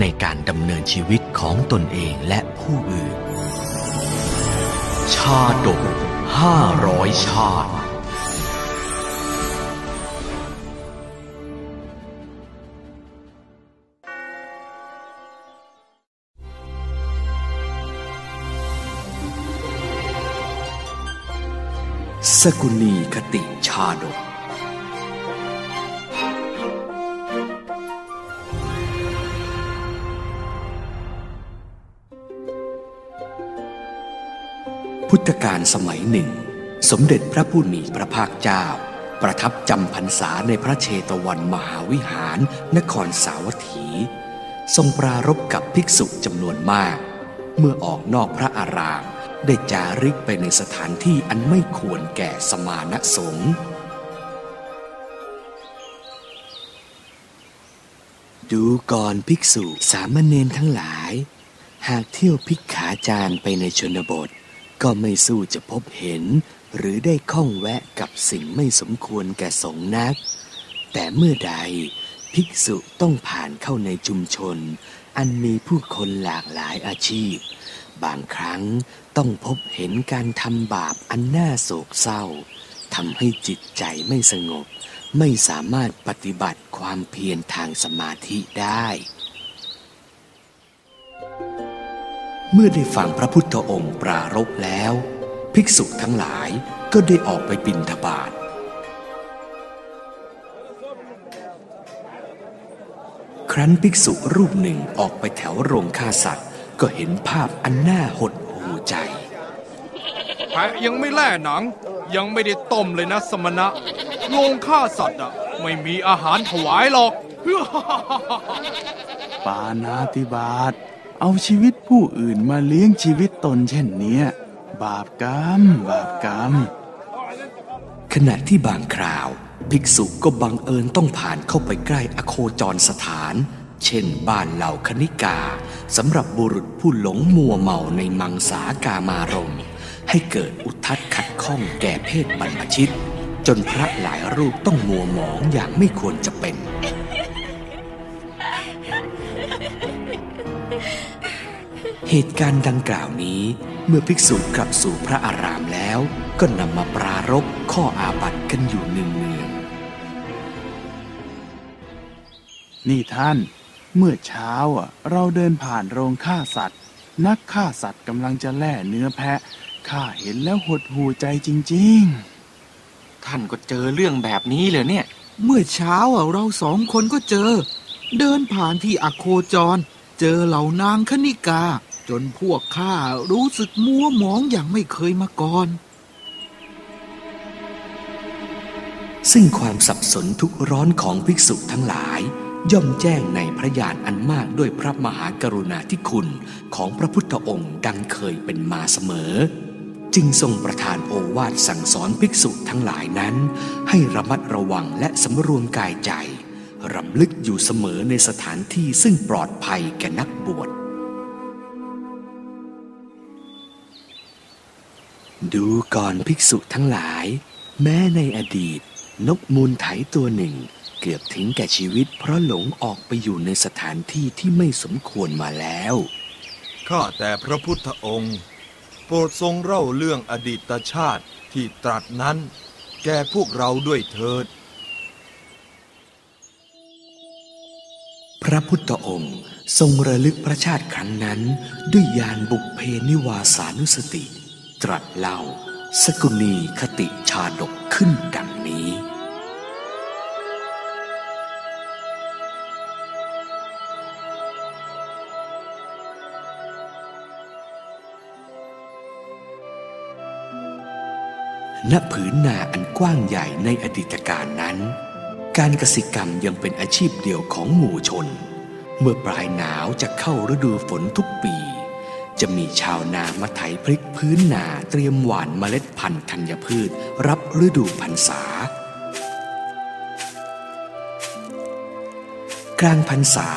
ในการดำเนินชีวิตของตนเองและผู้อื่น ชาดกห้าร้อยชาติสกุลีคติชาดก พุทธกาลสมัยหนึ่ง สมเด็จพระผู้มีพระภาคเจ้า ประทับจำพรรษาในพระเชตวันมหาวิหารนครสาวัตถี ทรงปรารบกับภิกษุจำนวนมาก เมื่อออกนอกพระอาราม ได้จาริกไปในสถานที่อันไม่ควรแก่สมาณสงฆ์ดูก่อนภิกษุสามเณรทั้งหลาย หากเที่ยวพิกขาจารไปในชนบท ก็ไม่สู้จะพบเห็น หรือได้ข้องแวะกับสิ่งไม่สมควรแก่สงนัก แต่เมื่อใดภิกษุต้องผ่านเข้าในชุมชน อันมีผู้คนหลากหลายอาชีพ บางครั้งต้องพบเห็นการทำบาปอันน่าโศกเศร้าทำให้จิตใจไม่สงบ ไม่สามารถปฏิบัติความเพียรทางสมาธิได้ เมื่อได้ฟังพระพุทธองค์ปรารภแล้ว ภิกษุทั้งหลายก็ได้ออกไปบิณฑบาตครั้นภิกษุรูปหนึ่งออกไปแถวโรงฆ่าสัตว์ ก็เห็นภาพอันน่าหดหูใจแพะยังไม่แล่หนัง ยังไม่ได้ต้มเลยนะสมณะโรงฆ่าสัตว์อะไม่มีอาหารถวายหรอก ปานาติบาต เอาชีวิตผู้อื่นมาเลี้ยงชีวิตตนเช่นนี้บาปกรรม บาปกรรม ขณะที่บางคราว ภิกษุก็บังเอิญต้องผ่านเข้าไปใกล้อโคจรสถาน เช่นบ้านเหล่าคณิกาสำหรับบุรุษผู้หลงมัวเมาในมังสากามารมให้เกิดอุทัดขัดข้องแก่เพศบรรพชิต จนพระหลายรูปต้องมัวหมองอย่างไม่ควรจะเป็น เหตุการณ์ดังกล่าวนี้ เมื่อภิกษุกลับสู่พระอารามแล้ว ก็นำมาปรารบข้ออาบัติกันอยู่เนืองนี่ท่าน เมื่อเช้าอะ เราเดินผ่านโรงฆ่าสัตว์ นักฆ่าสัตว์กำลังจะแล่เนื้อแพะข้าเห็นแล้วหดหูใจจริงท่านก็เจอเรื่องแบบนี้เลยเนี่ย เมื่อเช้าอะเราสองคนก็เจอ เดินผ่านที่อโคจร เจอเหล่านางคณิกา จนพวกข้ารู้สึกมัวหมองอย่างไม่เคยมาก่อน ซึ่งความสับสนทุกร้อนของภิกษุทั้งหลาย ย่อมแจ้งในพระญาณอันมากด้วยพระมหากรุณาธิคุณของพระพุทธองค์ดังเคยเป็นมาเสมอ จึงทรงประทานโอวาทสั่งสอนภิกษุทั้งหลายนั้น ให้ระมัดระวังและสำรวมกายใจ รำลึกอยู่เสมอในสถานที่ซึ่งปลอดภัยแก่นักบวช ดูก่อนภิกษุทั้งหลาย แม้ในอดีต นกมูลไถตัวหนึ่ง เกือบถึงแก่ชีวิตเพราะหลงออกไปอยู่ในสถานที่ที่ไม่สมควรมาแล้วข้าแต่พระพุทธองค์ โปรดทรงเล่าเรื่องอดีตชาติที่ตรัสนั้น แก่พวกเราด้วยเถิด พระพุทธองค์ทรงระลึกพระชาติครั้งนั้น ด้วยยานบุพเพนิวาสานุสติ ตรัสเล่า สกุลีคติชาดกขึ้นดังนี้ ณผืนนาอันกว้างใหญ่ในอดีตการนั้น การกสิกรรมยังเป็นอาชีพเดียวของหมู่ชน เมื่อปลายหนาวจะเข้าฤดูฝนทุกปี จะมีชาวนามาไถพริกพื้นนาเตรียมหว่านเมล็ดพันธุ์ธัญพืช รับฤดูพรรษากลางพรรษา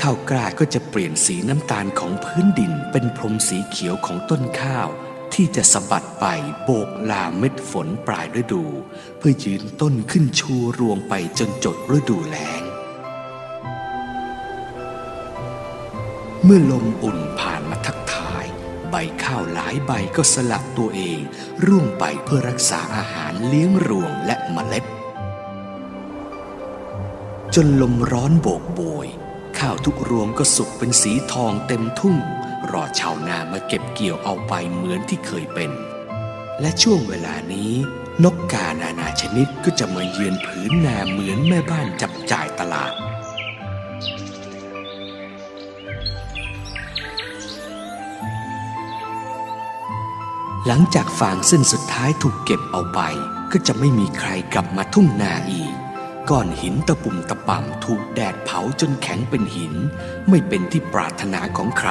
ข้าวกล้าก็จะเปลี่ยนสีน้ำตาลของพื้นดินเป็นพรมสีเขียวของต้นข้าว ที่จะสะบัดไปโบกลาเม็ดฝนปลายฤดู เพื่อยืนต้นขึ้นชูรวงไปจนจดฤดูแล้ง เมื่อลมอุ่นผ่านมาทักทาย ใบข้าวหลายใบก็สลัดตัวเอง ร่วงไปเพื่อรักษาอาหารเลี้ยงรวงและเมล็ด จนลมร้อนโบกโบย ข้าวทุกรวงก็สุกเป็นสีทองเต็มทุ่ง รอชาวนามาเก็บเกี่ยวเอาไปเหมือนที่เคยเป็น และช่วงเวลานี้ นกกานานาชนิดก็จะมาเยือนผืนนาเหมือนแม่บ้านจับจ่ายตลาดหลังจากฟางเส้นสุดท้ายถูกเก็บเอาไป ก็จะไม่มีใครกลับมาทุ่งนาอีก ก้อนหินตะปุ่มตะป่ำถูกแดดเผาจนแข็งเป็นหิน ไม่เป็นที่ปรารถนาของใคร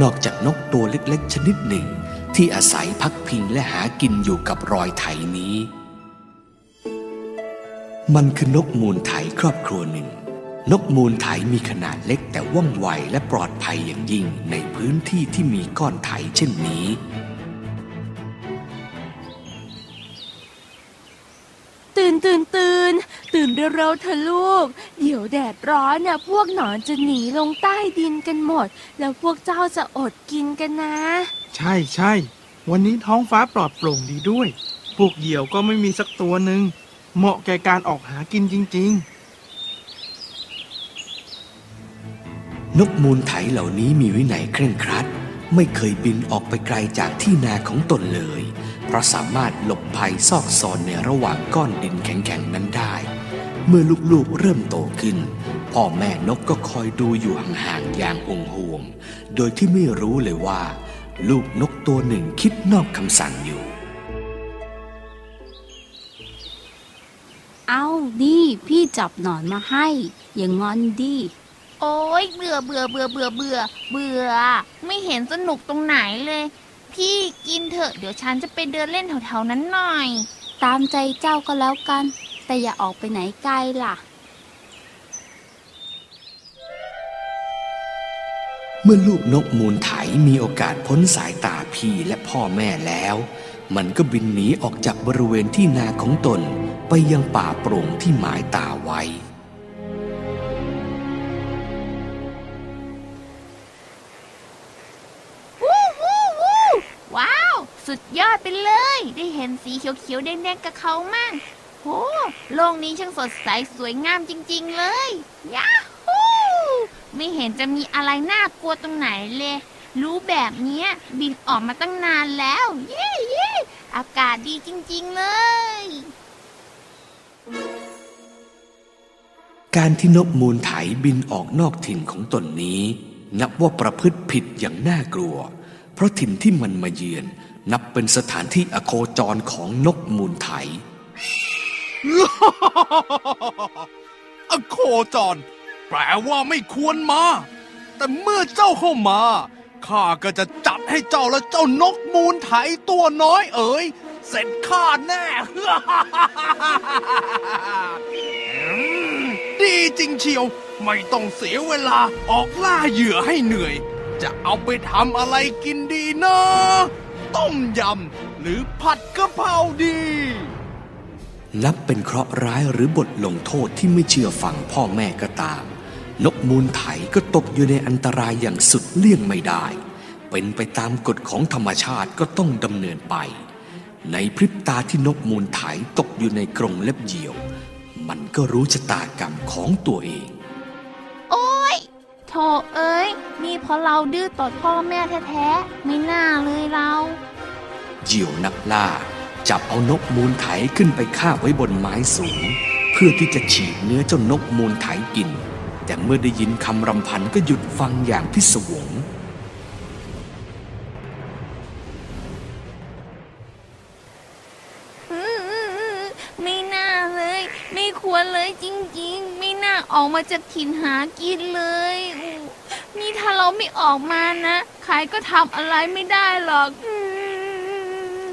นอกจากนกตัวเล็กๆ ชนิดหนึ่ง ที่อาศัยพักพิงและหากินอยู่กับรอยไถนี้ มันคือนกมูลไถครอบครัวหนึ่ง นกมูลไถมีขนาดเล็กแต่ว่องไวและปลอดภัยอย่างยิ่งในพื้นที่ที่มีก้อนไถเช่นนี้ตื่นตื่นตื่น ตื่นเร็วๆเถอะลูก เดี๋ยวแดดร้อนน่ะพวกหนอนจะหนีลงใต้ดินกันหมด แล้วพวกเจ้าจะอดกินกันนะ ใช่ใช่ วันนี้ท้องฟ้าปลอดโปร่งดีด้วย พวกเหยี่ยวก็ไม่มีสักตัวหนึ่ง เหมาะแก่การออกหากินจริงนกมูลไถเหล่านี้มีวินัยเคร่งครัด ไม่เคยบินออกไปไกลจากที่นาของตนเลย เพราะสามารถหลบภัยซอกซอนในระหว่างก้อนดินแข็งๆนั้นได้ เมื่อลูกๆเริ่มโตขึ้น พ่อแม่นกก็คอยดูอยู่ห่างๆอย่างห่วงๆโดยที่ไม่รู้เลยว่า ลูกนกตัวหนึ่งคิดนอกคำสั่งอยู่ เอาดิพี่จับหนอนมาให้ อย่างงอนดิโอ้ยเบื่อเบื่อเบื่อเบื่อเบื่อเบื่อ ไม่เห็นสนุกตรงไหนเลย พี่กินเถอะเดี๋ยวฉันจะไปเดินเล่นแถวๆนั้นหน่อย ตามใจเจ้าก็แล้วกัน แต่อย่าออกไปไหนไกลล่ะ เมื่อลูกนกมูลไถมีโอกาสพ้นสายตาพี่และพ่อแม่แล้ว มันก็บินหนีออกจากบริเวณที่นาของตนไปยังป่าโปร่งที่หมายตาไว้วู้วู้วู้ว้าว สุดยอดไปเลย ได้เห็นสีเขียวๆแดงๆกับเขามั่ง โหโลกนี้ช่างสดใสสวยงามจริง ๆ เลยยาฮูไม่เห็นจะมีอะไรน่ากลัวตรงไหนเลย รู้แบบเนี้ยบินออกมาตั้งนานแล้ว เย้เย้อากาศดีจริง ๆ เลย การที่นกมูลไถบินออกนอกถิ่นของตนนี้ นับว่าประพฤติผิดอย่างน่ากลัว เพราะถิ่นที่มันมาเยือน นับเป็นสถานที่อโคจรของนกมูลไถ อโคจร แปลว่าไม่ควรมา แต่เมื่อเจ้าเข้ามา ข้าก็จะจัดให้เจ้าและเจ้านกมูลไถตัวน้อยเอ๋ย เสร็จข้าแน่ ดีจริงเชียว ไม่ต้องเสียเวลาออกล่าเหยื่อให้เหนื่อย จะเอาไปทำอะไรกินดีนะ ต้มยำหรือผัดกะเพราดี นับเป็นเคราะห์ร้ายหรือบทลงโทษที่ไม่เชื่อฟังพ่อแม่ก็ตาม นกมูลไถก็ตกอยู่ในอันตรายอย่างสุดเลี่ยงไม่ได้ เป็นไปตามกฎของธรรมชาติก็ต้องดำเนินไป ในพริบตาที่นกมูลไถตกอยู่ในกรงเล็บเหยี่ยว มันก็รู้ชะตากรรมของตัวเอง โอ้ยโถเอ้ย นี่เพราะเราดื้อต่อพ่อแม่แท้ๆไม่น่าเลยเรา เหยี่ยวนักล่า จับเอานกมูลไถขึ้นไปคาบไว้บนไม้สูง เพื่อที่จะฉีกเนื้อเจ้านกมูลไถกิน แต่เมื่อได้ยินคำรำพันก็หยุดฟังอย่างพิศวงไม่น่าเลย ไม่ควรเลยจริงๆ ไม่น่าออกมาจากถิ่นหากินเลยอู้นี่ถ้าเราไม่ออกมานะ ใครก็ทำอะไรไม่ได้หรอกอืม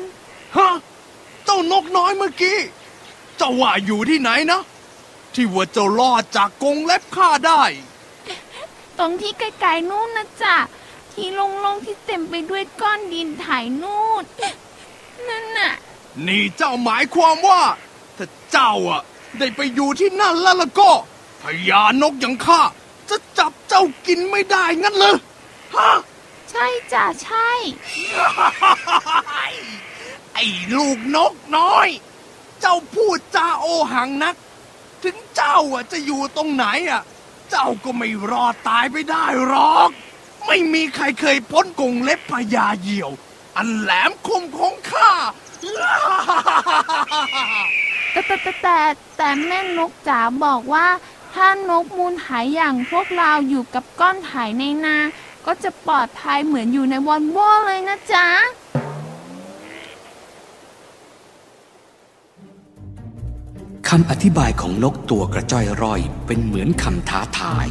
ฮะ เจ้านกน้อยเมื่อกี้เจ้าว่าอยู่ที่ไหนนะ ที่ว่าเจ้ารอดจากกรงเล็บข้าได้ ตรงที่ไกลๆนู่นนะจ๊ะที่โลงๆที่เต็มไปด้วยก้อนดินถ่ายนู่นนั่นน่ะ นี่เจ้าหมายความว่า ถ้าเจ้าอะ ได้ไปอยู่ที่นั่นแล้วล่ะก็พญานกอย่างข้าจะจับเจ้ากินไม่ได้งั้นเลยฮะใช่จ้ะใช่ ไอ้ลูกนกน้อย เจ้าพูดจาโอหังนัก ถึงเจ้าอะจะอยู่ตรงไหนอะ เจ้าก็ไม่รอดตายไปได้หรอก ไม่มีใครเคยพ้นกงเล็บพญาเหยี่ยว อันแหลมคมของข้าแต่แต่แต่แต่แต่แม่นกจ๋าบอกว่าถ้านกมูลไถอย่างพวกเราอยู่กับก้อนไถในนา ก็จะปลอดภัยเหมือนอยู่ในวอนโว่เลยนะจ๊ะ คำอธิบายของนกตัวกระจ้อยร่อยเป็นเหมือนคำท้าทาย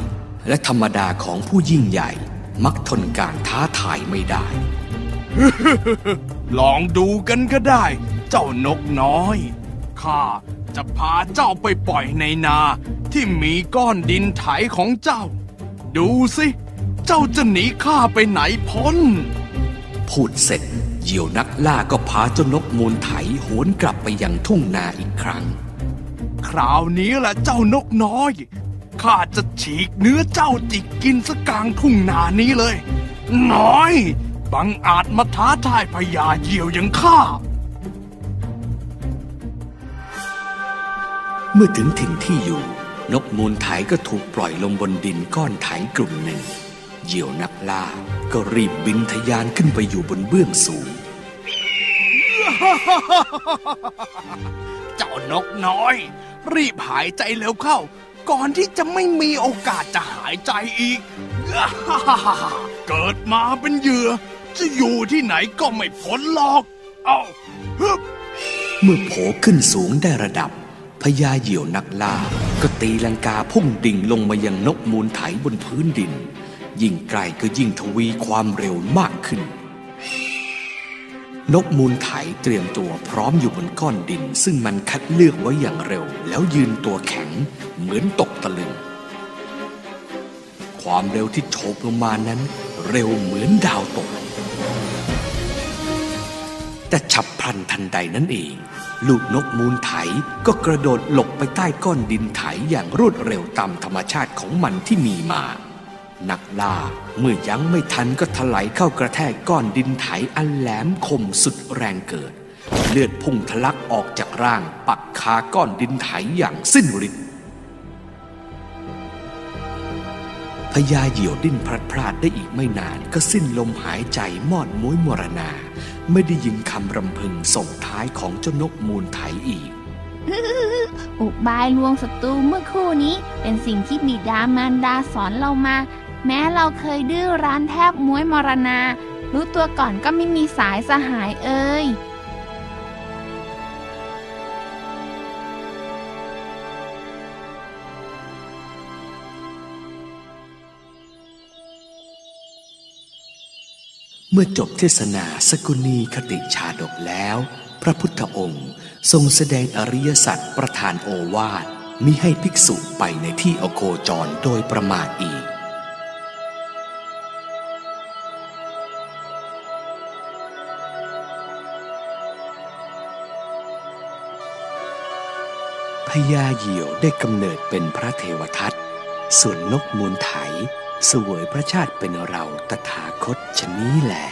และธรรมดาของผู้ยิ่งใหญ่ มักทนการท้าทายไม่ได้ ลองดูกันก็ได้ เจ้านกน้อยข้าจะพาเจ้าไปปล่อยในนาที่มีก้อนดินไถของเจ้า ดูสิ เจ้าจะหนีข้าไปไหนพ้น พูดเสร็จเหยี่ยวนักล่าก็พาเจ้านกมูลไถโหนกลับไปยังทุ่งนาอีกครั้ง คราวนี้แหละเจ้านกน้อยข้าจะฉีกเนื้อเจ้าจิกกินสกกลางทุ่งนานี้เลย น้อย บังอาจมาท้าทายพญาเหยี่ยวอย่างข้า เมื่อถึงถิ่นที่อยู่ นกมูลไถก็ถูกปล่อยลงบนดินก้อนไถกลุ่มหนึ่ง เหยี่ยวนักล่าก็รีบบินทะยานขึ้นไปอยู่บนเบื้องสูง เจ้านกน้อย รีบหายใจเร็วเข้า ก่อนที่จะไม่มีโอกาสจะหายใจอีก เกิดมาเป็นเหยื่อ จะอยู่ที่ไหนก็ไม่พ้นหรอก เอาฮึบเมื่อโผขึ้นสูงได้ระดับพญาเหยี่ยวนักล่า ก็ตีลังกาพุ่งดิ่งลงมายังนกมูลไถบนพื้นดิน ยิ่งไกลก็ยิ่งทวีความเร็วมากขึ้น นกมูลไถเตรียมตัวพร้อมอยู่บนก้อนดิน ซึ่งมันคัดเลือกไว้อย่างเร็ว แล้วยืนตัวแข็งเหมือนตกตะลึง ความเร็วที่โฉบลงมานั้น เร็วเหมือนดาวตก แต่ฉับพลันทันใดนั้นเอง ลูกนกมูลไถก็กระโดดหลบไปใต้ก้อนดินไถอย่างรวดเร็วตามธรรมชาติของมันที่มีมา นักล่าเมื่อยังไม่ทันก็ถลายเข้ากระแทกก้อนดินไถอันแหลมคมสุดแรงเกิด เลือดพุ่งทะลักออกจากร่าง ปักคาก้อนดินไถอย่างสิ้นฤทธิ์พญาเหยี่ยวดิ้นพลัดพรากได้อีกไม่นานก็สิ้นลมหายใจมอดม้วยมรณา ไม่ได้ยินคำรำพึงส่งท้ายของเจ้านกมูลไถอีกอุบายลวงศัตรูเมื่อคู่นี้เป็นสิ่งที่บิดามารดาสอนเรามา แม้เราเคยดื้อร้านแทบม้วยมรณา รู้ตัวก่อนก็ไม่มีสายสหายเอ่ยเมื่อจบเทศนาสกุณีคติชาดกแล้ว พระพุทธองค์ทรงแสดงอริยสัจประทานโอวาทมิให้ภิกษุไปในที่อโคจรโดยประมาทอีก พญาเหยี่ยวได้กำเนิดเป็นพระเทวทัต ส่วนนกมูลไถสวยพระชาติเป็นเราตถาคตชนี้แหละ